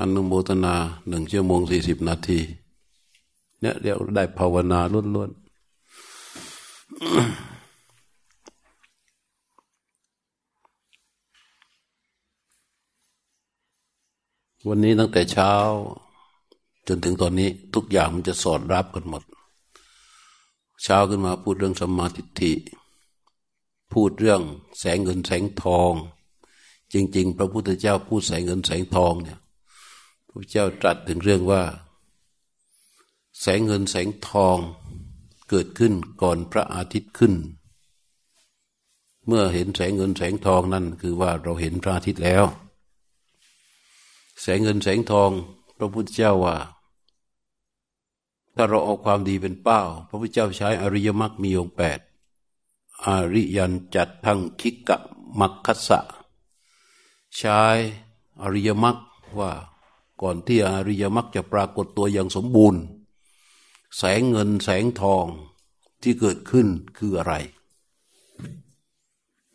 อนุโมทนาหนึ่งชั่วโมงสี่สิบนาที เนี่ยเดี๋ยวได้ภาวนาล้วนๆ วันนี้ตั้งแต่เช้า จนถึงตอนนี้ทุกอย่างมันจะสอดรับกันหมด เช้าขึ้นมาพูดเรื่องสมาธิพูดเรื่องแสงเงินแสงทอง จริง ๆ พระพุทธเจ้าพูดแสงเงินแสงทองเนี่ย พระเจ้าตรัสถึงเรื่องว่า แสงเงินแสงทองเกิดขึ้นก่อนพระอาทิตย์ขึ้น เมื่อเห็นแสงเงินแสงทองนั่นคือว่าเราเห็นพระอาทิตย์แล้ว แสงเงินแสงทองพระพุทธเจ้าว่า ถ้าเราเอาความดีเป็นเป้า พระพุทธเจ้าใช้อริยมรรคมีองค์แปดอริยันจัดทั้งคิกะมักคัสสะใช้อริยมรรคว่า ก่อนที่อริยมรรคจะปรากฏตัวอย่างสมบูรณ์ แสงเงินแสงทองที่เกิดขึ้นคืออะไร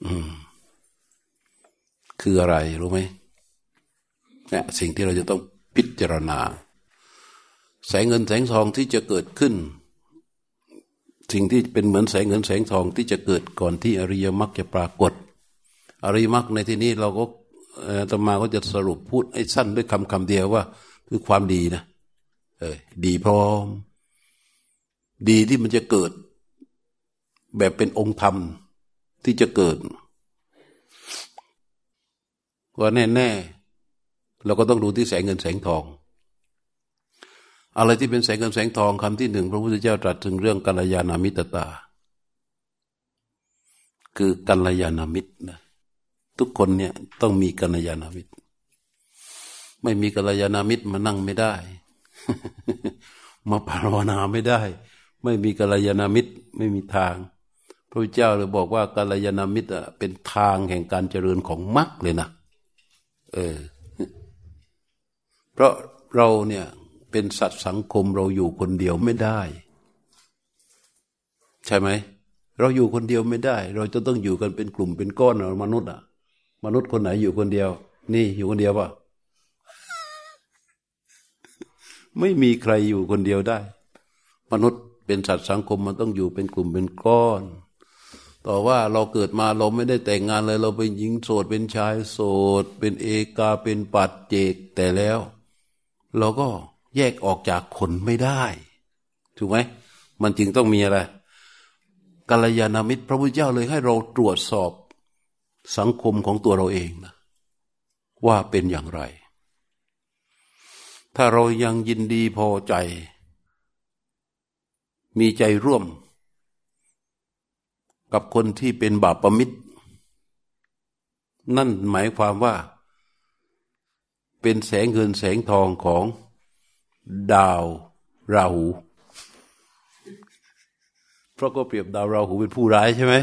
อืม คืออะไรรู้ไหมเนี่ยสิ่งที่เราจะต้องพิจารณา แสงเงินแสงทองที่จะเกิดขึ้น สิ่งที่เป็นเหมือนแสงเงินแสงทองที่จะเกิดก่อนที่อริยมรรคจะปรากฏ อริยมรรคในที่นี้เราก็ ตมาก็จะสรุปพูดให้สั้นด้วยคำคำเดียวว่า คือความดีนะเออดีพร้อม ดีที่มันจะเกิด แบบเป็นองค์ธรรมที่จะเกิดว่าแน่ๆเราก็ต้องดูที่แสงเงินแสงทอง อะไรที่เป็นแสงเงินแสงทองคำที่หนึ่งพระพุทธเจ้าตรัสถึงเรื่องกัลยาณมิตรตา คือกัลยาณมิตรนะ ทุกคนเนี่ยต้องมีกัลยาณมิตร ไม่มีกัลยาณมิตรมานั่งไม่ได้ มาภาวนาไม่ได้ ไม่มีกัลยาณมิตรไม่มีทาง พระพุทธเจ้าเลยบอกว่ากัลยาณมิตรเป็นทางแห่งการเจริญของมรรคเลยนะเออ เพราะเราเนี่ยเป็นสัตว์สังคมเราอยู่คนเดียวไม่ได้ ใช่ไหมเราอยู่คนเดียวไม่ได้ เราจะต้องอยู่กันเป็นกลุ่มเป็นก้อนมนุษย์อะ มนุษย์คนไหนอยู่คนเดียว นี่อยู่คนเดียวป่ะไม่มีใครอยู่คนเดียวได้ มนุษย์เป็นสัตว์สังคมมันต้องอยู่เป็นกลุ่มเป็นก้อน ต่อว่าเราเกิดมาเราไม่ได้แต่งงานเลย เราเป็นหญิงโสดเป็นชายโสด เป็นเอกาเป็นปัดเจกแต่แล้ว เราก็แยกออกจากคนไม่ได้ ถูกไหมมันจึงต้องมีอะไรกัลยาณมิตรพระพุทธเจ้าเลยให้เราตรวจสอบ สังคมของตัวเราเองนะว่าเป็นอย่างไร ถ้าเรายังยินดีพอใจ มีใจร่วม กับคนที่เป็นบาปประมิตร นั่นหมายความว่า เป็นแสงเงินแสงทองของดาวราหู เพราะก็เปรียบดาวราหูเป็นผู้ร้ายใช่ไหม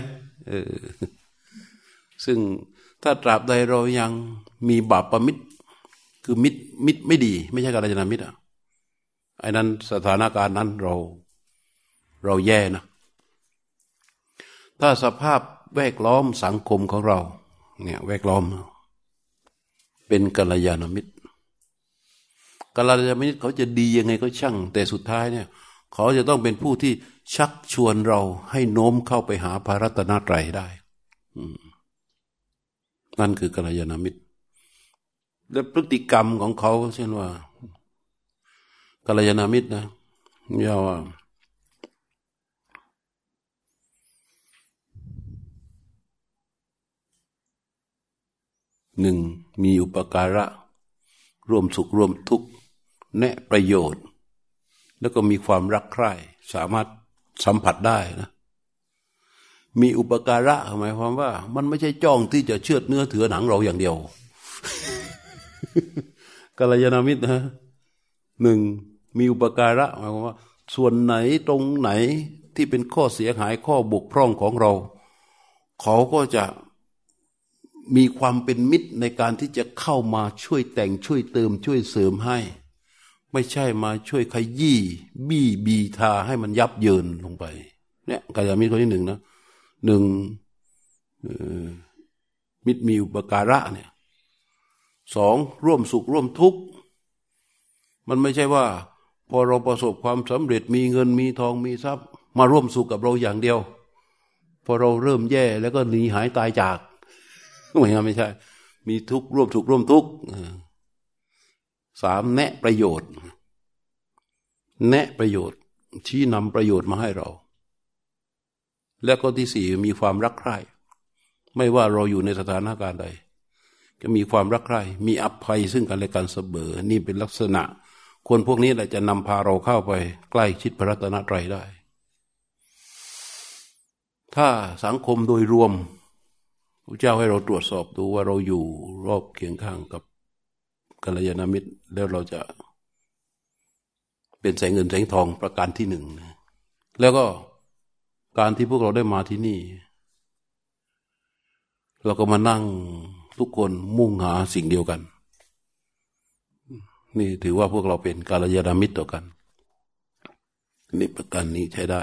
เออ ซึ่งถ้าตราบใดเรายังมีบาปประมิตร คือมิตรมิตรไม่ดี ไม่ใช่การจนามิตรอะไอ้นั้นสถานการณ์นั้นเราเราแย่นะ ถ้าสภาพแวดล้อมสังคมของเรา เนี่ยแวดล้อม เป็นกัลยาณมิตรกัลยาณมิตรเขาจะดียังไงก็ช่าง แต่สุดท้ายเนี่ยเขาจะต้องเป็นผู้ที่ชักชวนเราให้โน้มเข้าไปหาพระรัตนตรัยได้ นั่นคือกัลยาณมิตร และพฤติกรรมของเขาเช่นว่ากัลยาณมิตรนะยาว่าหนึ่งมีอุปการะ ร่วมสุขร่วมทุกข์แนะประโยชน์ แล้วก็มีความรักใคร่ สามารถสัมผัสได้นะ มีอุปการะหมายความว่า มันไม่ใช่จ้องที่จะเชือดเนื้อเถือหนังเราอย่างเดียวกัลยาณมิตรนะหนึ่งมีอุปการะหมายความว่า ส่วนไหนตรงไหนที่เป็นข้อเสียหายข้อบกพร่องของเรา เขาก็จะมีความเป็นมิตรในการที่จะเข้ามาช่วยแต่งช่วยเติมช่วยเสริมให้ ไม่ใช่มาช่วยขยี้บี้บีทาให้มันยับเยินลงไป เนี่ยกายามิตรข้อที่หนึ่งนะ หนึ่งมิตรมีอุปการะเนี่ยสองร่วมสุขร่วมทุกข์ มันไม่ใช่ว่า พอเราประสบความสำเร็จมีเงินมีทองมีทรัพย์ มาร่วมสุขกับเราอย่างเดียว พอเราเริ่มแย่แล้วก็หนีหายตายจากไม่ใช่ไม่ใช่ มีทุกข์ร่วมทุกข์ร่วมทุกข์สามแนะประโยชน์ แนะประโยชน์ชี้นำประโยชน์มาให้เรา แล้วก็ที่สี่มีความรักใคร่ไม่ว่าเราอยู่ในสถานการณ์ใด จะมีความรักใคร่มีอภัยซึ่งกันและกันเสมอนี่เป็นลักษณะ คนพวกนี้แหละจะนำพาเราเข้าไป ใกล้ชิดพระรัตนตรัยได้ ถ้าสังคมโดยรวมพระเจ้าให้เราตรวจสอบดูว่าเราอยู่รอบเคียงข้างกับกัลยาณมิตร แล้วเราจะเป็นแสงเงินแสงทองประการที่หนึ่งแล้วก็ การที่พวกเราได้มาที่นี่ เราก็มานั่งทุกคนมุ่งหาสิ่งเดียวกัน นี่ถือว่าพวกเราเป็นกาลยานามิตรต่อกันนี่ประการนี้ใช้ได้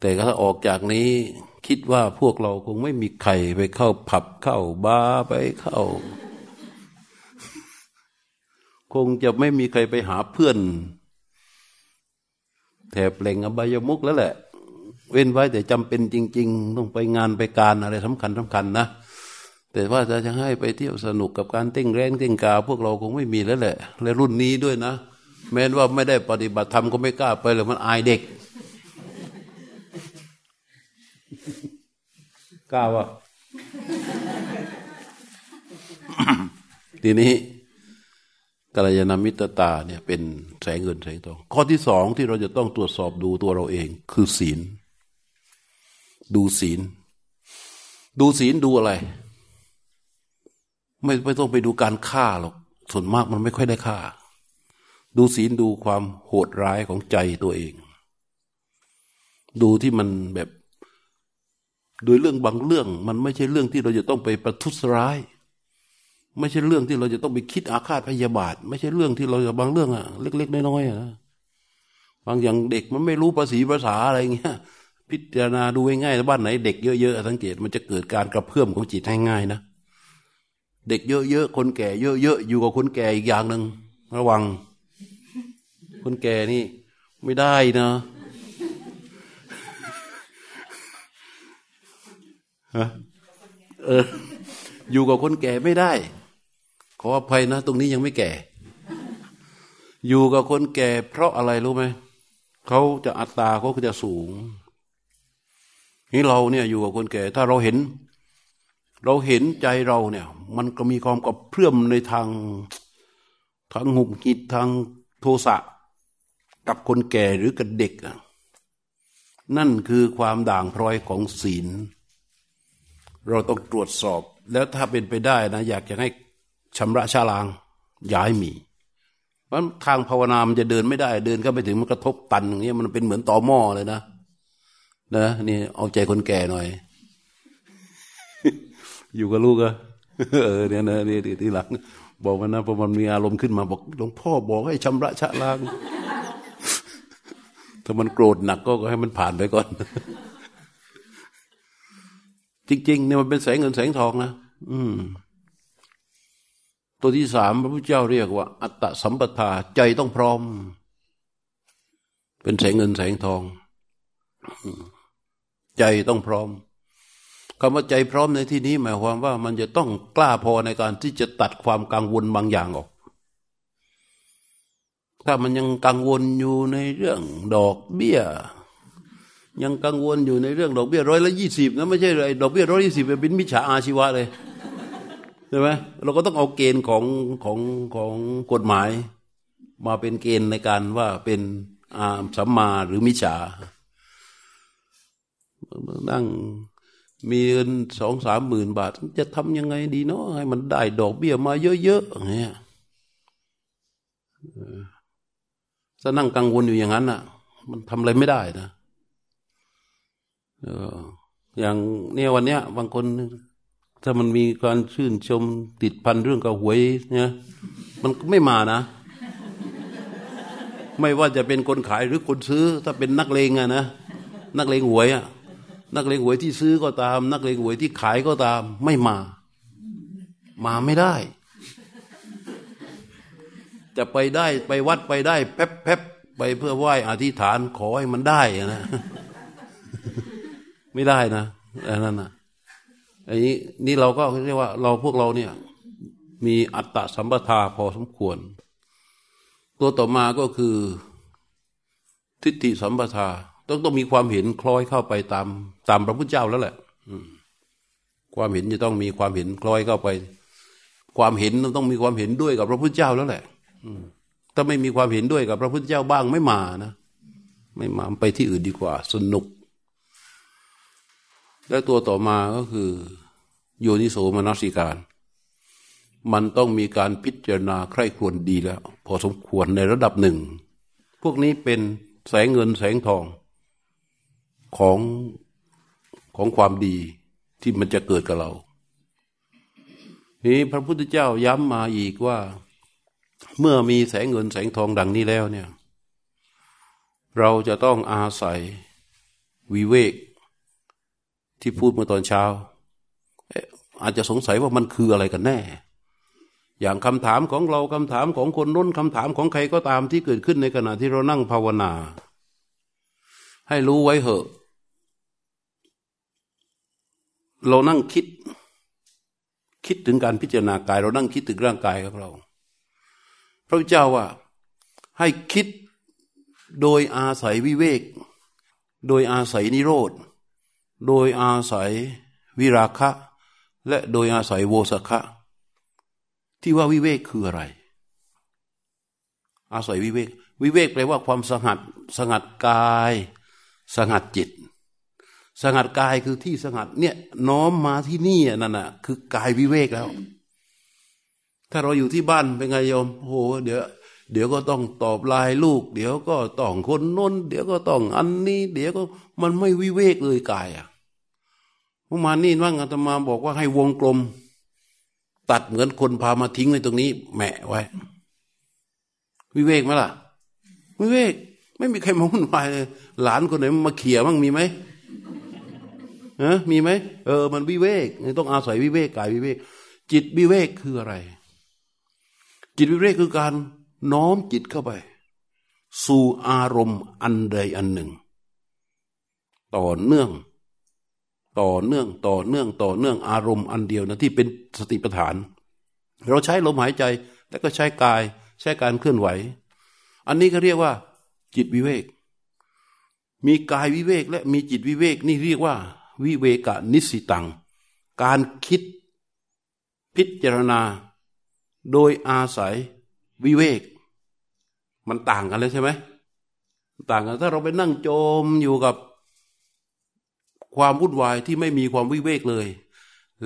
แต่ถ้าออกจากนี้คิดว่าพวกเราคงไม่มีใครไปเข้าผับเข้าบาร์ไปเข้า คงจะไม่มีใครไปหาเพื่อนแถบเปล่งอบายมุกแล้วแหละ เว้นไว้แต่จำเป็นจริง ๆ ต้องไปงานไปการอะไรสำคัญสำคัญนะ แต่ว่าจะจะให้ไปเที่ยวสนุกกับการเต้งแรงเต้งกา พวกเราคงไม่มีแล้วแหละ และรุ่นนี้ด้วยนะ แม้ว่าไม่ได้ปฏิบัติธรรมก็ไม่กล้าไปเลยมันอายเด็กกล้าวะทีนี้กัลยาณมิตรตาเนี่ยเป็นแสงเงินแสงทองข้อที่สองที่เราจะต้องตรวจสอบดูตัวเราเอง คือศีล ดูศีล ดูศีลดูอะไร ไม่ไม่ต้องไปดูการฆ่าหรอกส่วนมากมันไม่ค่อยได้ฆ่า ดูศีลดูความโหดร้ายของใจตัวเอง ดูที่มันแบบโดยเรื่องบางเรื่อง มันไม่ใช่เรื่องที่เราจะต้องไปประทุษร้าย ไม่ใช่เรื่องที่เราจะต้องไปคิดอาฆาตพยาบาท ไม่ใช่เรื่องที่เราจะบางเรื่องอะเล็ก ๆ น้อยๆอะบางอย่างเด็กมันไม่รู้ภาษีภาษาอะไรเงี้ย พิจารณาดูง่ายๆบ้านไหนเด็กเยอะๆสังเกตมันจะเกิดการกระเพื่อมของจิตให้ง่ายนะ เด็กเยอะๆคนแก่เยอะๆอยู่กับคนแก่อีกอย่างหนึ่งระวัง คนแก่นี่ ไม่ได้นะฮะเออ อยู่กับคนแก่ไม่ได้ ขออภัยนะ ตรงนี้ยังไม่แก่ อยู่กับคนแก่ เพราะอะไรรู้ไหมเขาจะอัตตาเขาจะสูง นี่เราเนี่ยอยู่กับคนแก่ ถ้าเราเห็น เราเห็นใจเราเนี่ย มันก็มีความกับเพื่อมในทางทางหุบหิดทางโทสะกับคนแก่หรือกับเด็ก นั่นคือความด่างพร้อยของศีล เราต้องตรวจสอบ แล้วถ้าเป็นไปได้นะ อยากจะให้ชำระชาลางย้ายมีเพราะทางภาวนามันจะเดินไม่ได้ เดินก็ไปถึงมันกระทบตันอย่างเงี้ยมันเป็นเหมือนต่อหม้อเลยนะ นะนี่เอาใจคนแก่หน่อย อยู่กับลูกอะเออเนี่ยนะนี่ทีหลัง บอกมันนะพอมันมีอารมณ์ขึ้นมาบอกหลวงพ่อบอกให้ชำระชะล้าง ถ้ามันโกรธหนักก็ให้มันผ่านไปก่อน จริงๆเนี่ยมันเป็นแสงเงินแสงทองนะอืม ตัวที่สามพระพุทธเจ้าเรียกว่า อัตตสัมปทาใจต้องพร้อม เป็นแสงเงินแสงทอง ใจต้องพร้อมคำว่าใจพร้อมในที่นี้ หมายความว่ามันจะต้องกล้าพอในการที่จะตัดความกังวลบางอย่างออก ถ้ามันยังกังวลอยู่ในเรื่องดอกเบี้ย ยังกังวลอยู่ในเรื่องดอกเบี้ยร้อยละยี่สิบนะไม่ใช่เลยดอกเบี้ยร้อยยี่สิบเป็นมิจฉาอาชีวะเลยใช่ไหมเราก็ต้องเอาเกณฑ์ของของของกฎหมาย มาเป็นเกณฑ์ในการว่าเป็นอาสัมมาหรือมิจฉา นั่งมีเงินสองสามหมื่นบาท จะทำยังไงดีเนาะให้มันได้ดอกเบี้ยมาเยอะๆเงี้ยถ้านั่งกังวลอยู่อย่างนั้นอะ มันทำอะไรไม่ได้นะอย่างเนี่ยวันเนี้ย บางคน ถ้ามันมีการชื่นชมติดพันเรื่องกับหวย เนี่ย มันไม่มานะ ไม่ว่าจะเป็นคนขายหรือคนซื้อ ถ้าเป็นนักเลงอะนะนักเลงหวยอะ นักเลงหวยที่ซื้อก็ตาม นักเลงหวยที่ขายก็ตาม ไม่มา มาไม่ได้ จะไปได้ไปวัดไปได้แป๊บแป๊บไปเพื่อไหว้อธิษฐานขอให้มันได้นะ ไม่ได้นะอันนั้นนะอันนี้นี่เราก็เรียกว่า เราพวกเราเนี่ย มีอัตตสัมปทาพอสมควร ตัวต่อมาก็คือ ทิฏฐิสัมปทา ต้องต้องมีความเห็นคล้อยเข้าไปตาม ตามพระพุทธเจ้าแล้วแหละความเห็นจะต้องมีความเห็นคล้อยเข้าไป ความเห็นต้องมีความเห็นด้วยกับพระพุทธเจ้าแล้วแหละถ้าไม่มีความเห็นด้วยกับพระพุทธเจ้าบ้างไม่มานะไม่มาไปที่อื่นดีกว่า สนุก และตัวต่อมาก็คือโยนิโสมนสิการ มันต้องมีการพิจารณาใคร่ครวญดีแล้ว พอสมควรในระดับหนึ่ง พวกนี้เป็นแสงเงินแสงทอง ของของความดีที่มันจะเกิดกับเรา นี้พระพุทธเจ้าย้ำมาอีกว่า เมื่อมีแสงเงินแสงทองดังนี้แล้วเนี่ย เราจะต้องอาศัยวิเวก ที่พูดเมื่อตอนเช้า อาจจะสงสัยว่ามันคืออะไรกันแน่ อย่างคำถามของเราคำถามของคนน้นคำถามของใครก็ตามที่เกิดขึ้นในขณะที่เรานั่งภาวนา ให้รู้ไว้เหอะ เรานั่งคิด คิดถึงการพิจารณากาย เรานั่งคิดถึงร่างกายของเรา พระเจ้าว่า ให้คิดโดยอาศัยวิเวก โดยอาศัยนิโรธ โดยอาศัยวิราคะ และโดยอาศัยโวสคะ ที่ว่าวิเวกคืออะไร อาศัยวิเวก วิเวกแปลว่าความสงัดสงัดกาย สงัดจิต สงัดกายคือที่สงัดเนี่ย น้อมมาที่นี่นั่นน่ะ คือกายวิเวกแล้ว ถ้าเราอยู่ที่บ้านเป็นไงโยมโอ้เดี๋ยวเดี๋ยวก็ต้องตอบลายลูก เดี๋ยวก็ต้องคนน้น เดี๋ยวก็ต้องอันนี้ เดี๋ยวก็มันไม่วิเวกเลยกายอะเมื่อมานี่ว่างอาตมาบอกว่าให้วงกลม ตัดเหมือนคนพามาทิ้งไว้ตรงนี้แหมไว้ วิเวกไหมล่ะ วิเวก ไม่มีใครมาวุ่นวายเลยหลานคนไหนมาเขี่ยมั่งมีไหมนะมีไหมเออ มันวิเวกต้องอาศัยวิเวกกายวิเวก จิตวิเวกคืออะไร จิตวิเวกคือการน้อมจิตเข้าไป สู่อารมณ์อันใดอันหนึ่ง ต่อเนื่อง ต่อเนื่องต่อเนื่องต่อเนื่องอารมณ์อันเดียวนะที่เป็นสติปัฏฐาน เราใช้ลมหายใจแล้วก็ใช้กาย ใช้การเคลื่อนไหว อันนี้ก็เรียกว่า จิตวิเวก มีกายวิเวกและมีจิตวิเวกนี่เรียกว่า วิเวกนิสิตัง การคิดพิจารณา โดยอาศัยวิเวก มันต่างกันเลยใช่ไหมต่างกันถ้าเราไปนั่งโจมอยู่กับความวุ่นวายที่ไม่มีความวิเวกเลย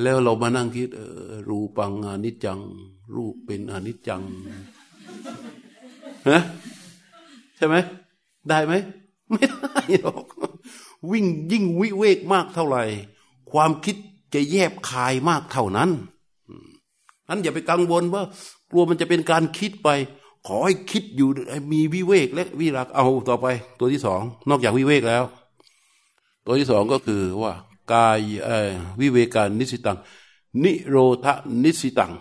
แล้วเรามานั่งคิดเออรูปังอนิจจัง รูปเป็นอนิจจังฮะใช่ไหม ได้ไหมไม่ได้หรอกวิ่งยิ่งวิเวกมากเท่าไหร่ ความคิดจะแยบคายมากเท่านั้นนั้นอย่าไปกังวลว่า กลัวมันจะเป็นการคิดไป ขอให้คิดอยู่มีวิเวกและวิรักเอาต่อไป ตัวที่สองนอกจากวิเวกแล้ว ตัวที่สองก็คือว่ากายวิเวการนิสิตัง นิโรธนิสิตัง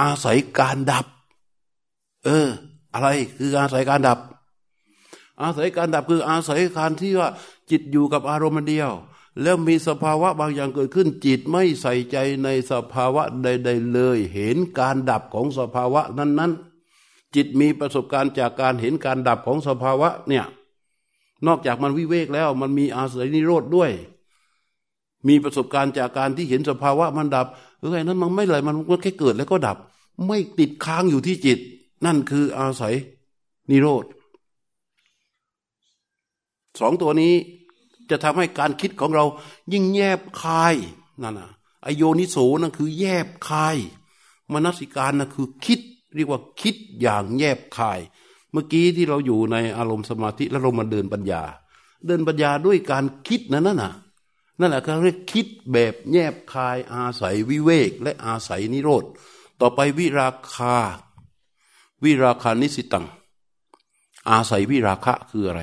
อาศัยการดับ เออ อะไรคืออาศัยการดับ อาศัยการดับคืออาศัยการที่ว่าจิตอยู่กับอารมณ์เดียว แล้วมีสภาวะบางอย่างเกิดขึ้น จิตไม่ใส่ใจในสภาวะใด ๆ เลย เห็นการดับของสภาวะนั้นๆ จิตมีประสบการณ์จากการเห็นการดับของสภาวะเนี่ยนอกจากมันวิเวกแล้ว มันมีอาศัยนิโรธด้วย มีประสบการณ์จากการที่เห็นสภาวะมันดับเออไอ้นั้นมันไม่เลยมันก็แค่เกิดแล้วก็ดับ ไม่ติดค้างอยู่ที่จิต นั่นคืออาศัยนิโรธ สองตัวนี้จะทำให้การคิดของเรายิ่งแยบคายนั่นนะอโยนิโสนั่นคือแยบคาย มนสิการนั่นคือคิด เรียกว่าคิดอย่างแยบคาย เมื่อกี้ที่เราอยู่ในอารมณ์สมาธิแล้วเรามาเดินปัญญา เดินปัญญาด้วยการคิดนั่นน่ะนั่นแหละเขาเรียกคิดแบบแยบคาย อาศัยวิเวก และอาศัยนิโรธ ต่อไปวิราคา วิราคานิสิตัง อาศัยวิราคะคืออะไร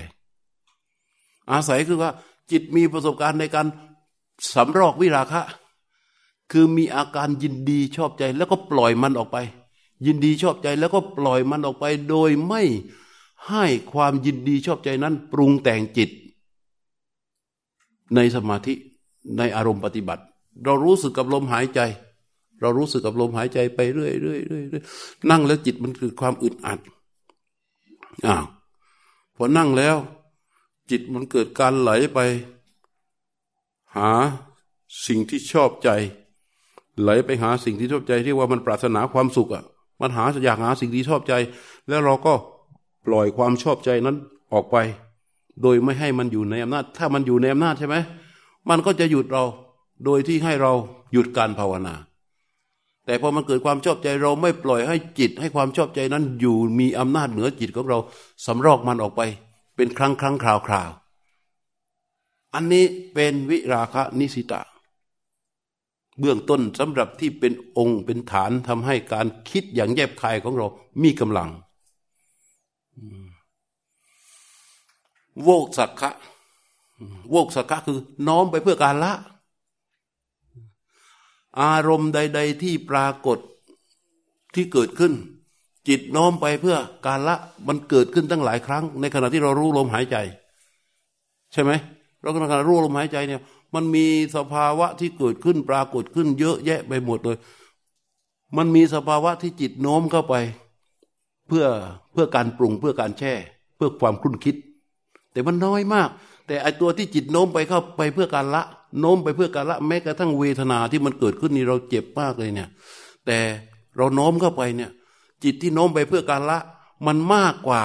อาศัยคือว่า จิตมีประสบการณ์ในการสำรอกวิราคะ คือมีอาการยินดีชอบใจแล้วก็ปล่อยมันออกไป ยินดีชอบใจแล้วก็ปล่อยมันออกไป โดยไม่ให้ความยินดีชอบใจนั้น ปรุงแต่งจิต ในสมาธิในอารมณ์ปฏิบัติ เรารู้สึกกับลมหายใจ เรารู้สึกกับลมหายใจไปเรื่อยเรื่อยเรื่อยนั่งแล้วจิตมันคือความอึดอัดอ้าวพอนั่งแล้ว จิตมันเกิดการไหลไป หาสิ่งที่ชอบใจ ไหลไปหาสิ่งที่ชอบใจเรียกว่ามันปรารถนาความสุขอะ มันหาอยากหาสิ่งที่ชอบใจ แล้วเราก็ปล่อยความชอบใจนั้นออกไป โดยไม่ให้มันอยู่ในอำนาจ ถ้ามันอยู่ในอำนาจใช่ไหมมันก็จะหยุดเราโดยที่ให้เราหยุดการภาวนา แต่พอมันเกิดความชอบใจเราไม่ปล่อยให้จิตให้ความชอบใจนั้นอยู่มีอำนาจเหนือจิตของเราสำรอกมันออกไป เป็นครั้งครั้งคราวคราวอันนี้เป็นวิราคะนิสิตาเบื้องต้นสำหรับที่เป็นองค์เป็นฐานทำให้การคิดอย่างแยบคายของเรา มีกำลัง โวกสักขะโวกสักขะคือน้อมไปเพื่อการละ อารมณ์ใด ๆ ที่ปรากฏที่เกิดขึ้น จิตน้อมไปเพื่อการละมันเกิดขึ้นตั้งหลายครั้ง ในขณะที่เรารู้ลมหายใจ ใช่ไหมเรากำลังรู้ลมหายใจเนี่ย มันมีสภาวะที่เกิดขึ้นปรากฏขึ้น เยอะแยะไปหมดเลย มันมีสภาวะที่จิตโน้มเข้าไป เพื่อเพื่อการปรุงเพื่อการแช่ เพื่อความคุ้นคิด แต่มันน้อยมาก แต่ไอตัวที่จิตโน้มไปเข้าไปเพื่อการละ โน้มไปเพื่อการละแม้กระทั่งเวทนาที่มันเกิดขึ้นนี่เราเจ็บมากเลยเนี่ย แต่เราโน้มเข้าไปเนี่ย จิตที่โน้มไปเพื่อการละมันมากกว่า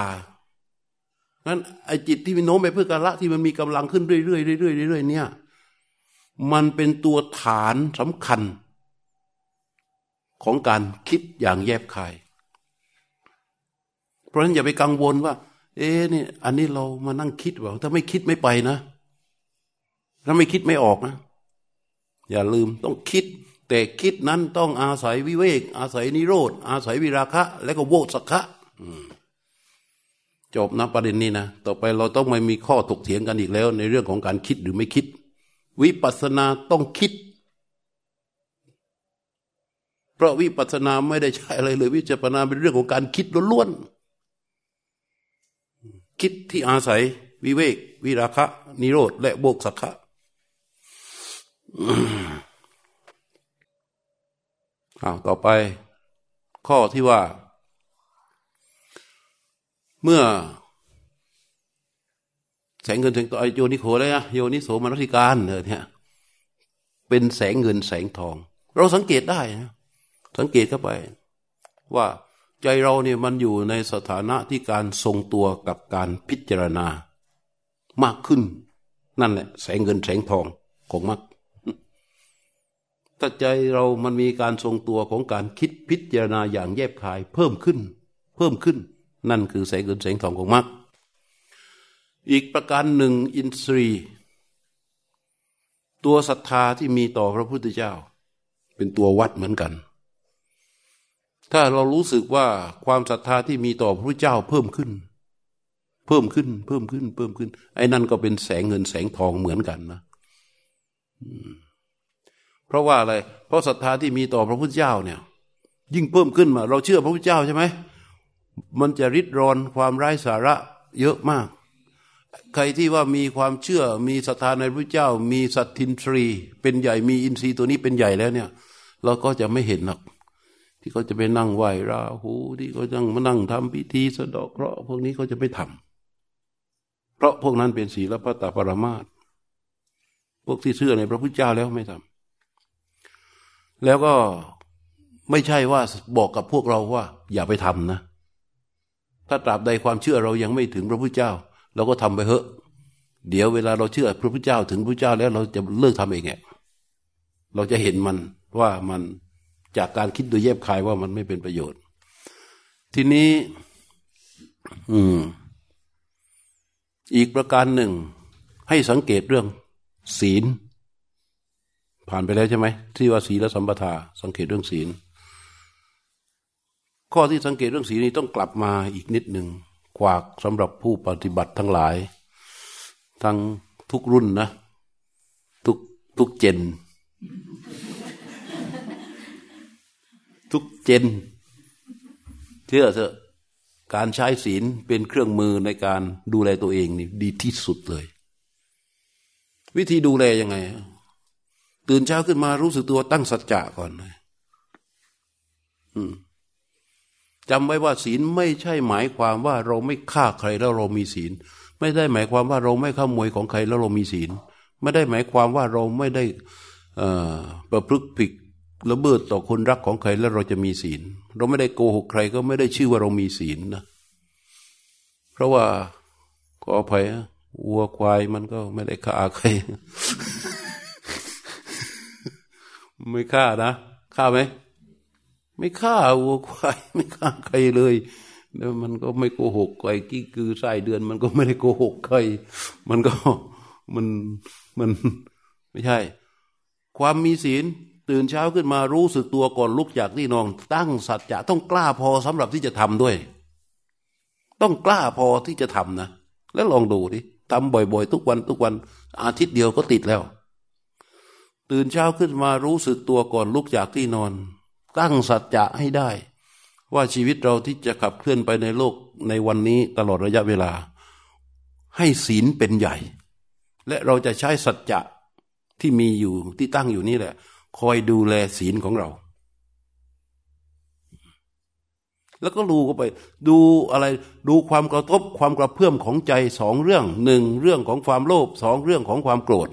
นั้นไอจิตที่มันโน้มไปเพื่อการละที่มันมีกำลังขึ้นเรื่อยๆเรื่อยๆเรื่อยๆเนี่ย มันเป็นตัวฐานสำคัญ ของการคิดอย่างแยบคาย เพราะฉะนั้นอย่าไปกังวลว่า เอ๊นี่อันนี้เรามานั่งคิดว่าถ้าไม่คิดไม่ไปนะ ถ้าไม่คิดไม่ออกนะ อย่าลืมต้องคิด แต่คิดนั้นต้องอาศัยวิเวก อาศัยนิโรธ อาศัยวิราคะ และก็โวสักะจบนะประเด็นนี้นะ ต่อไปเราต้องไม่มีข้อถกเถียงกันอีกแล้ว ในเรื่องของการคิดหรือไม่คิด วิปัสสนาต้องคิด เพราะวิปัสสนาไม่ได้ใช่อะไรเลย วิจารณาเป็นเรื่องของการคิดล้วนๆคิดที่อาศัยวิเวก วิราคะ นิโรธ และโบกสักะ อ้าวต่อไป ข้อที่ว่า เมื่อ แสงเงินแสงทองโยนิโคเลยนะโยนิโสมนสิการเนี่ยเป็นแสงเงินแสงทอง เราสังเกตได้นะสังเกตเข้าไป ว่าใจเราเนี่ยมันอยู่ในสถานะที่การทรงตัวกับการพิจารณามากขึ้น นั่นแหละ แสงเงินแสงทองของมัก ถ้าใจเรามันมีการทรงตัวของการคิดพิจารณาอย่างแยบคาย เพิ่มขึ้น เพิ่มขึ้น นั่นคือแสงเงินแสงทองของมักอีกประการหนึ่งอินทรีย์ตัวศรัทธาที่มีต่อพระพุทธเจ้า เป็นตัววัดเหมือนกัน ถ้าเรารู้สึกว่าความศรัทธาที่มีต่อพระพุทธเจ้าเพิ่มขึ้น เพิ่มขึ้น เพิ่มขึ้น เพิ่มขึ้น ไอ้นั่นก็เป็นแสงเงินแสงทองเหมือนกันนะ เพราะว่าอะไร เพราะศรัทธาที่มีต่อพระพุทธเจ้าเนี่ย ยิ่งเพิ่มขึ้นมา เราเชื่อพระพุทธเจ้าใช่ไหมมันจะริดรอนความไร้สาระเยอะมาก ใครที่ว่ามีความเชื่อมีศรัทธาในพระเจ้า มีสัตทินทรี เป็นใหญ่มีอินทรีย์ตัวนี้เป็นใหญ่แล้วเนี่ย เราก็จะไม่เห็นหรอกที่เขาจะไปนั่งไหวราหูที่เขาจะมานั่งทำพิธีสะดอกเคราะห์พวกนี้เขาจะไม่ทำเพราะพวกนั้นเป็นศีลพัตตปรมาตพวกที่เชื่อในพระพุทธเจ้าแล้วไม่ทำ แล้วก็ไม่ใช่ว่าบอกกับพวกเราว่า อย่าไปทำนะ ถ้าตราบใดความเชื่อเรายังไม่ถึงพระพุทธเจ้า เราก็ทำไปเถอะ เดี๋ยวเวลาเราเชื่อพระพุทธเจ้าถึงพระพุทธเจ้าแล้วเราจะเลิกทำเองไงเราจะเห็นมันว่ามันจากการคิดโดยแยบคายว่ามันไม่เป็นประโยชน์ ทีนี้ อืม อีกประการหนึ่ง ให้สังเกตเรื่อง ศีล ผ่านไปแล้วใช่ไหมที่ว่าศีลและสัมปทา สังเกตเรื่องศีล ข้อที่สังเกตเรื่องศีลนี้ต้องกลับมาอีกนิดหนึ่งขวากสำหรับผู้ปฏิบัติทั้งหลาย ทั้งทุกรุ่นนะ ทุกทุกเจน ทุกเจนชื่อเถอะการใช้ศีลเป็นเครื่องมือในการดูแลตัวเองนี่ดีที่สุดเลย วิธีดูแลยังไง ตื่นเช้าขึ้นมารู้สึกตัวตั้งสัจจะก่อนเลยจำไว้ว่าศีลไม่ใช่หมายความว่าเราไม่ฆ่าใครแล้วเรามีศีล ไม่ได้หมายความว่าเราไม่ขโมยของใครแล้วเรามีศีล ไม่ได้หมายความว่าเราไม่ได้ประพฤติผิดละเมิดต่อคนรักของใครแล้วเราจะมีศีล เราไม่ได้โกหกใครก็ไม่ได้ชื่อว่าเรามีศีลนะ เพราะว่าก็อภัยวัวควายมันก็ไม่ได้ฆ่าใคร ไม่ฆ่านะฆ่าไหมไม่ฆ่าวัวควายไม่ฆ่าใครเลย แล้วมันก็ไม่โกหกใครกี้คือไส้เดือน มันก็ไม่ได้โกหกใคร มันก็มันมันไม่ใช่ ความมีศีลตื่นเช้าขึ้นมารู้สึกตัวก่อนลุกจากที่นอนตั้งสัจจะต้องกล้าพอสำหรับที่จะทำด้วย ต้องกล้าพอที่จะทำนะ แล้วลองดูดิทำบ่อย ๆ ทุกวันทุกวันอาทิตย์เดียวก็ติดแล้ว ตื่นเช้าขึ้นมารู้สึกตัวก่อนลุกจากที่นอน ตั้งสัจจะให้ได้ ว่าชีวิตเราที่จะขับเคลื่อนไปในโลกในวันนี้ตลอดระยะเวลา ให้ศีลเป็นใหญ่ และเราจะใช้สัจจะที่มีอยู่ที่ตั้งอยู่นี่แหละ คอยดูแลศีลของเรา แล้วก็ดูเข้าไป ดูอะไรดูความกระทบความกระเพื่อมของใจสองเรื่องหนึ่งเรื่องของความโลภสองเรื่องของความโกรธ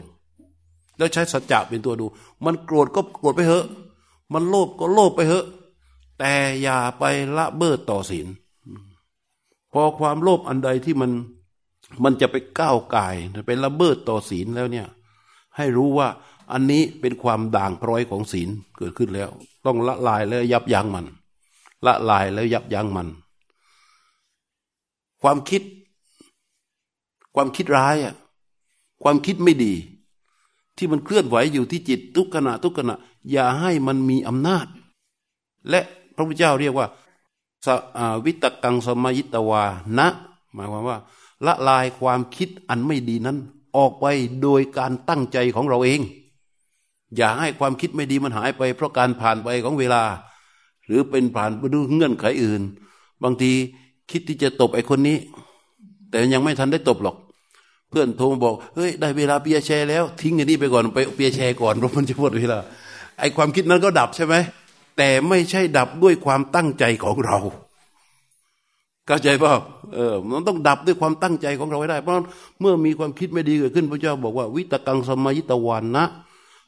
แล้วใช้สัจจะเป็นตัวดู มันโกรธก็โกรธไปเถอะ มันโลภก็โลภไปเถอะ แต่อย่าไปละเบิดต่อศีลพอความโลภอันใดที่มันมันจะไปก้าวไก่ไปละเบิดต่อศีลแล้วเนี่ย ให้รู้ว่าอันนี้เป็นความด่างพร้อยของศีลเกิดขึ้นแล้ว ต้องละลายแล้วยับยั้งมัน ละลายแล้วยับยั้งมัน ความคิด ความคิดร้ายอะความคิดไม่ดี ที่มันเคลื่อนไหวอยู่ที่จิตทุกขณะทุกขณะ อย่าให้มันมีอำนาจ และพระพุทธเจ้าเรียกว่าวิตกังสมายิตวานะ หมายความว่า ละลายความคิดอันไม่ดีนั้น ออกไปโดยการตั้งใจของเราเอง อย่าให้ความคิดไม่ดีมันหายไป เพราะการผ่านไปของเวลา หรือเป็นผ่านไปดูเงื่อนไขอื่น บางทีคิดที่จะตบไอ้คนนี้ แต่ยังไม่ทันได้ตบหรอก เพื่อนโทรมาบอกเฮ้ยได้เวลาเปียแชร์แล้วทิ้งอันนี้ไปก่อนไปเปียแชร์ก่อนเพราะมันจะหมดเวลาไอความคิดนั้นก็ดับใช่ไหมแต่ไม่ใช่ดับด้วยความตั้งใจของเราเข้าใจป่ะเออมันต้องดับด้วยความตั้งใจของเราให้ได้ เพราะเมื่อมีความคิดไม่ดีเกิดขึ้นพระเจ้าบอกว่า วิตกังสมายิตวันนะ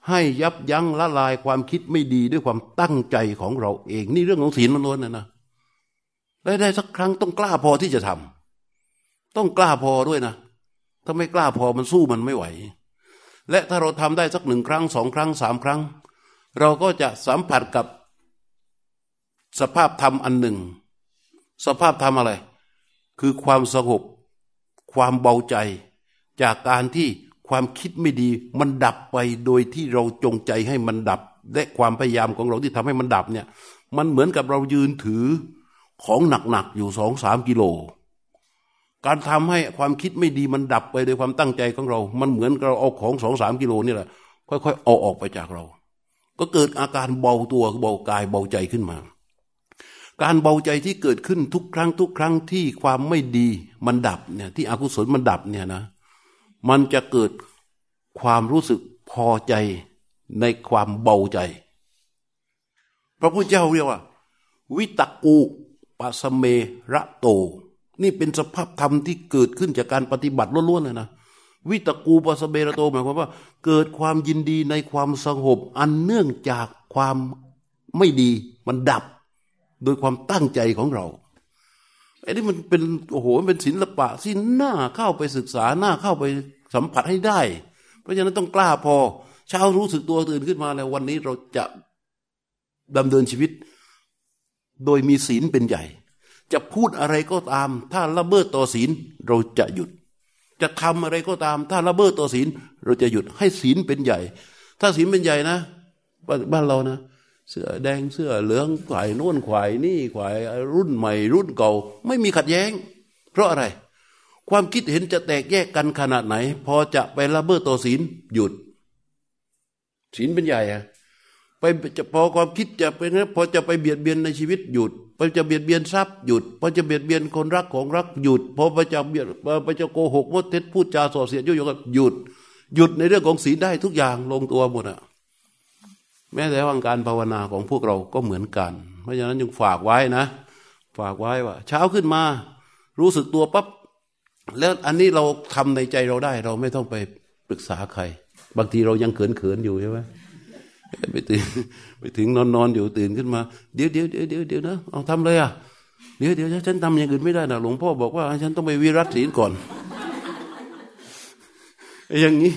ให้ยับยั้งละลายความคิดไม่ดีด้วยความตั้งใจของเราเอง นี่เรื่องของศีลมันล้วนนะนะได้ได้สักครั้งต้องกล้าพอที่จะทำต้องกล้าพอด้วยนะ ถ้าไม่กล้าพอมันสู้มันไม่ไหว และถ้าเราทำได้สักหนึ่งครั้งสองครั้งสามครั้ง เราก็จะสัมผัสกับสภาพธรรมอันหนึ่ง สภาพธรรมอะไร คือความสงบความเบาใจ จากการที่ความคิดไม่ดีมันดับไปโดยที่เราจงใจให้มันดับ และความพยายามของเราที่ทำให้มันดับเนี่ย มันเหมือนกับเรายืนถือของหนักๆอยู่สองสามกิโล การทำให้ความคิดไม่ดีมันดับไปโดยความตั้งใจของเรา มันเหมือนเราเอาของสองสามกิโลนี่แหละ ค่อยๆเอาออกไปจากเรา ก็เกิดอาการเบาตัวเบากายเบาใจขึ้นมา การเบาใจที่เกิดขึ้นทุกครั้งทุกครั้งที่ความไม่ดีมันดับเนี่ยที่อกุศลมันดับเนี่ยนะ มันจะเกิดความรู้สึกพอใจในความเบาใจ พระพุทธเจ้าเรียกว่า วิตกูปัสเมระโต นี่เป็นสภาพธรรมที่เกิดขึ้นจากการปฏิบัติล้วนๆเลยนะวิตกูปัสเมระโตหมายความว่า เกิดความยินดีในความสงบอันเนื่องจากความไม่ดีมันดับ โดยความตั้งใจของเราไอ้นี่มันเป็นโอ้โหมันเป็นศิลปะที่น่าเข้าไปศึกษาน้าเข้าไปสัมผัสให้ได้ เพราะฉะนั้นต้องกล้าพอเช้ารู้สึกตัวตื่นขึ้นมาแล้ววันนี้เราจะดำเนินชีวิต โดยมีศีลเป็นใหญ่ จะพูดอะไรก็ตาม ถ้าละเมิดต่อศีลเราจะหยุด จะทำอะไรก็ตาม ถ้าละเมิดต่อศีลเราจะหยุดให้ศีลเป็นใหญ่ ถ้าศีลเป็นใหญ่นะ บ้านเรานะ เสื้อแดงเสื้อเหลืองขวายน่นขวายนี่ขวายรุ่นใหม่ รุ่นเก่า ไม่มีขัดแย้ง เพราะอะไร ความคิดเห็นจะแตกแยกกันขนาดไหน พอจะไปละเมิดต่อศีลหยุดศีลเป็นใหญ่อะ ไปจะพอความคิดจะเป็นพอจะไปเบียดเบียนในชีวิตหยุดพอจะเบียดเบียนทรัพย์หยุดพอจะเบียดเบียนคนรักของรักหยุดพอไปจะเบียดไปจะโกหกมดเท็จพูดจาส่อเสียดยุยงกันหยุด หยุดในเรื่องของศีลได้ทุกอย่างลงตัวหมดอะแม้แต่ว่าการภาวนาของพวกเราก็เหมือนกัน เพราะฉะนั้นจึงฝากไว้นะ ฝากไว้ว่า เช้าขึ้นมา รู้สึกตัวปั๊บแล้วอันนี้เราทำในใจเราได้ เราไม่ต้องไปปรึกษาใคร บางทีเรายังเขินเขินอยู่ใช่ไหม ไปตื่นไปถึงนอนนอนอยู่ตื่นขึ้นมา เดี๋ยวเดี๋ยวเดี๋ยวเดี๋ยวเดี๋ยวนะเอาทำเลยอะเดี๋ยวเดี๋ยวฉันทำอย่างอื่นไม่ได้นะหลวงพ่อบอกว่า ฉันต้องไปวิรัตศีลก่อน อย่างนี้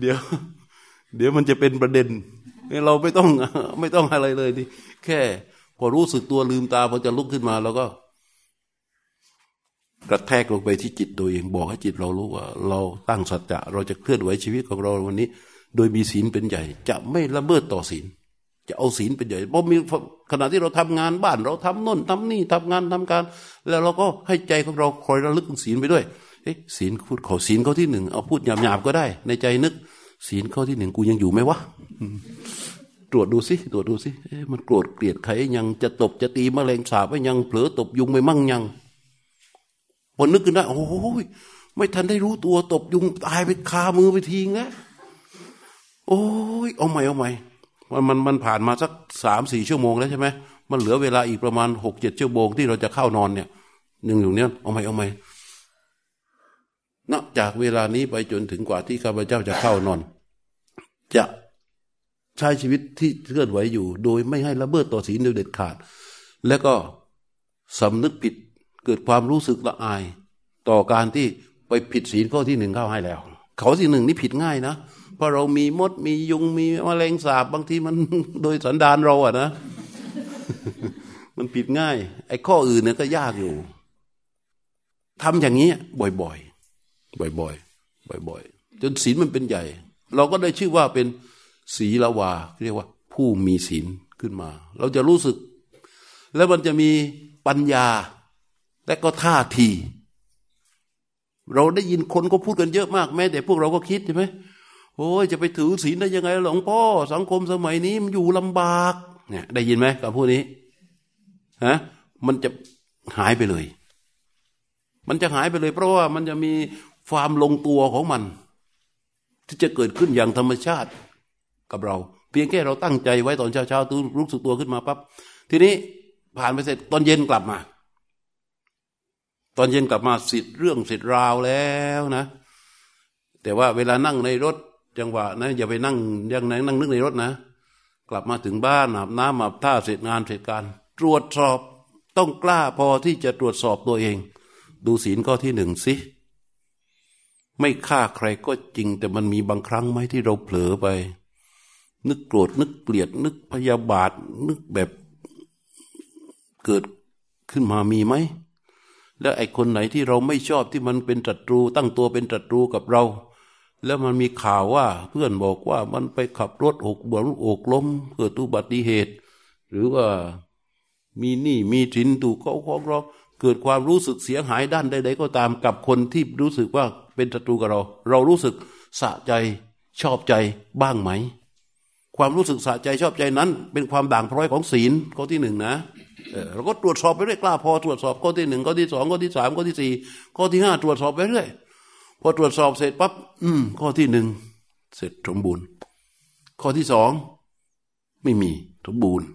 เดี๋ยว เดี๋ยวมันจะเป็นประเด็น เราไม่ต้องไม่ต้องอะไรเลยดิแค่ พอรู้สึกตัวลืมตาพอจะลุกขึ้นมาเราก็ กระแทกลงไปที่จิตตัวเองบอกให้จิตเรารู้ว่า เราตั้งสัจจะเราจะเคลื่อนไหวชีวิตของเราวันนี้ โดยมีศีลเป็นใหญ่ จะไม่ละเมิดต่อศีล จะเอาศีลเป็นใหญ่เพราะมีขณะที่เราทำงานบ้านเราทำน่นทำนี่ทำงานทำการ แล้วเราก็ให้ใจของเราคอยระลึกถึงศีลไปด้วยเอ๊ะศีลพูดขอศีลข้อที่หนึ่งเอาพูดหยาบๆก็ได้ ในใจนึก ศีลข้อที่หนึ่งกูยังอยู่ไหมวะตรวจดูสิตรวจดูสิเอ๊มันโกรธเกลียดใครยังจะตบจะตีมะเร็งสาบไว้ยังเผลอตบยุงไปมั่งยังพอนึกขึ้นได้โอ้ยไม่ทันได้รู้ตัวตบยุงตายไปคามือไปทีงแล้ว โอ้ยเอาใหม่เอาใหม่มันมันมันผ่านมาสักสามสี่ชั่วโมงแล้วใช่ไหมมันเหลือเวลาอีกประมาณหกเจ็ดชั่วโมงที่เราจะเข้านอนเนี่ยหนึ่งอยู่เนี้ยเอาใหม่เอาใหม่นอกจากเวลานี้ไปจนถึงกว่าที่ข้าพเจ้าจะเข้านอน จะใช้ชีวิตที่เคลื่อนไหวอยู่ โดยไม่ให้ละเมิดต่อศีลโดยเด็ดขาด แล้วก็สำนึกผิดเกิดความรู้สึกละอาย ต่อการที่ไปผิดศีลข้อที่หนึ่งเข้าให้แล้ว เขาที่หนึ่งนี่ผิดง่ายนะ เพราะเรามีมดมียุงมีแมลงสาบบางทีมันโดยสันดานเราอะนะ มันผิดง่าย ไอ้ข้ออื่นเนี่ยก็ยากอยู่ทำอย่างนี้บ่อยๆ บ่อยๆ บ่อยๆ จนศีลมันเป็นใหญ่ เราก็ได้ชื่อว่าเป็นศีลวา เรียกว่า ผู้มีศีลขึ้นมา เราจะรู้สึก แล้วมันจะมีปัญญา และก็ท่าที เราได้ยินคนก็พูดกันเยอะมากแม้แต่พวกเราก็คิดใช่ไหม โอ้ยจะไปถือศีลได้ยังไงหลวงพ่อ สังคมสมัยนี้มันอยู่ลำบาก เนี่ย ได้ยินไหมกับพูดนี้ฮะมันจะหายไปเลย มันจะหายไปเลย เพราะว่ามันจะมีความลงตัวของมัน ที่จะเกิดขึ้นอย่างธรรมชาติกับเรา เพียงแค่เราตั้งใจไว้ตอนเช้าเช้าตื่นรู้สึกตัวขึ้นมาปั๊บทีนี้ผ่านไปเสร็จตอนเย็นกลับมา ตอนเย็นกลับมาสิทธิ์เรื่องสิทธิ์ราวแล้วนะ แต่ว่าเวลานั่งในรถ จังหวะนะอย่าไปนั่งยังไหนนั่งนึกในรถนะ กลับมาถึงบ้านอาบน้ำอาบท่าเสร็จงานเสร็จการตรวจสอบต้องกล้าพอที่จะตรวจสอบตัวเอง ดูศีลข้อที่หนึ่งสิไม่ฆ่าใครก็จริง แต่มันมีบางครั้งไหมที่เราเผลอไป นึกโกรธนึกเกลียด นึกพยาบาท นึกแบบเกิดขึ้นมามีไหม แล้วไอ้คนไหนที่เราไม่ชอบที่มันเป็นศัตรู ตั้งตัวเป็นศัตรูกับเรา แล้วมันมีข่าวว่าเพื่อนบอกว่ามันไปขับรถอกบวนอกล้มเกิดอุบัติเหตุ หรือว่ามีหนี้มีสินถูกเขาฟ้องร้องเกิดความรู้สึกเสียหายด้านใดๆก็ตามกับคนที่รู้สึกว่าเป็นศัตรูกับเรา เรารู้สึกสะใจชอบใจบ้างไหม ความรู้สึกสะใจชอบใจนั้น เป็นความด่างพร้อยของศีลข้อที่หนึ่งนะเราก็ตรวจสอบไปเรื่อยกล้าพอตรวจสอบข้อที่หนึ่งข้อที่สองข้อที่สามข้อที่สี่ข้อที่ห้าตรวจสอบไปเรื่อย พอตรวจสอบเสร็จปั๊บอืม ข้อที่หนึ่งเสร็จสมบูรณ์ ข้อที่สองไม่มีสมบูรณ์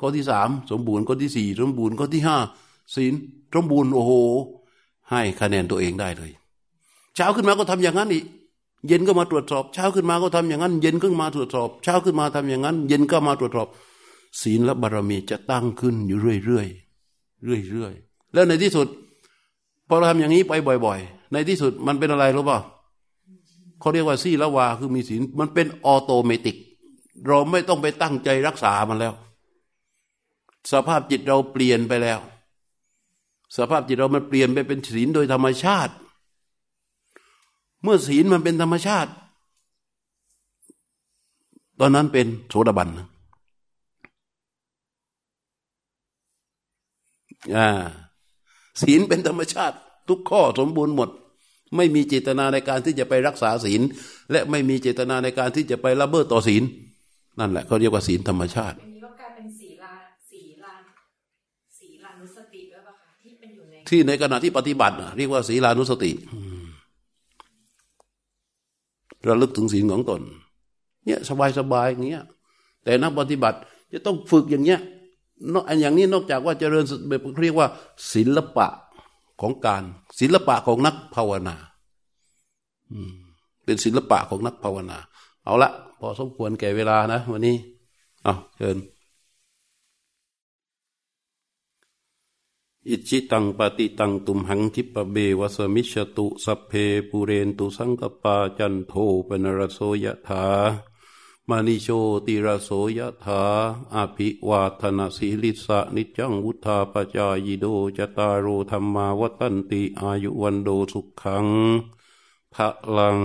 ข้อที่สามสมบูรณ์ข้อที่สี่สมบูรณ์ข้อที่ห้าศีลสมบูรณ์โอ้โห ให้คะแนนตัวเองได้เลย เช้าขึ้นมาก็ทำอย่างนั้นอีกเย็นก็มาตรวจสอบ เช้าขึ้นมาก็ทำอย่างนั้น เย็นก็มาตรวจสอบ เช้าขึ้นมาทำอย่างนั้น เย็นก็มาตรวจสอบ ศีลและบารมีจะตั้งขึ้นอยู่เรื่อยๆเรื่อยๆแล้วในที่สุดพอเราทำอย่างนี้ไปบ่อย ๆ ในที่สุดมันเป็นอะไรรู้ป่ะเขาเรียกว่าซี่ละวาคือมีศีลมันเป็นออโตเมติก เราไม่ต้องไปตั้งใจรักษามันแล้ว สภาพจิตเราเปลี่ยนไปแล้ว สภาพจิตเรามันเปลี่ยนไปเป็นศีลโดยธรรมชาติ เมื่อศีลมันเป็นธรรมชาติ ตอนนั้นเป็นโสดาบันอ่าศีลเป็นธรรมชาติ ทุกข้อสมบูรณ์หมด ไม่มีเจตนาในการที่จะไปรักษาศีล และไม่มีเจตนาในการที่จะไปละเมิดต่อศีล นั่นแหละเขาเรียกว่าศีลธรรมชาติอันนี้ก็กลายเป็นศีลาศีลาศีลานุสติด้วยป่ะคะที่เป็นอยู่ในที่ในขณะที่ปฏิบัติน่ะเรียกว่าศีลานุสติระลึกถึงศีลของตน เนี่ยสบายสบายอย่างเงี้ย แต่นักปฏิบัติจะต้องฝึกอย่างเงี้ยนอกอันอย่างนี้นอกจากว่าเจริญแบบเรียกว่า ศิลปะ ของการศิลปะของนักภาวนาอืมเป็นศิลปะของนักภาวนา เอาละพอสมควรแก่เวลานะ วันนี้เอาเชิญอิจิตังปฏิตังตุมหังทิปะเบวสมิชตุสัพเพปุเรนตุสังกปาจันโทปนรโสยถา มานิโชติระโสยถาอภิวาธนาสีลิสะนิจังวุธาปจายโดจตารูธรรมาวัตันติอายุวันโดสุขังพะลัง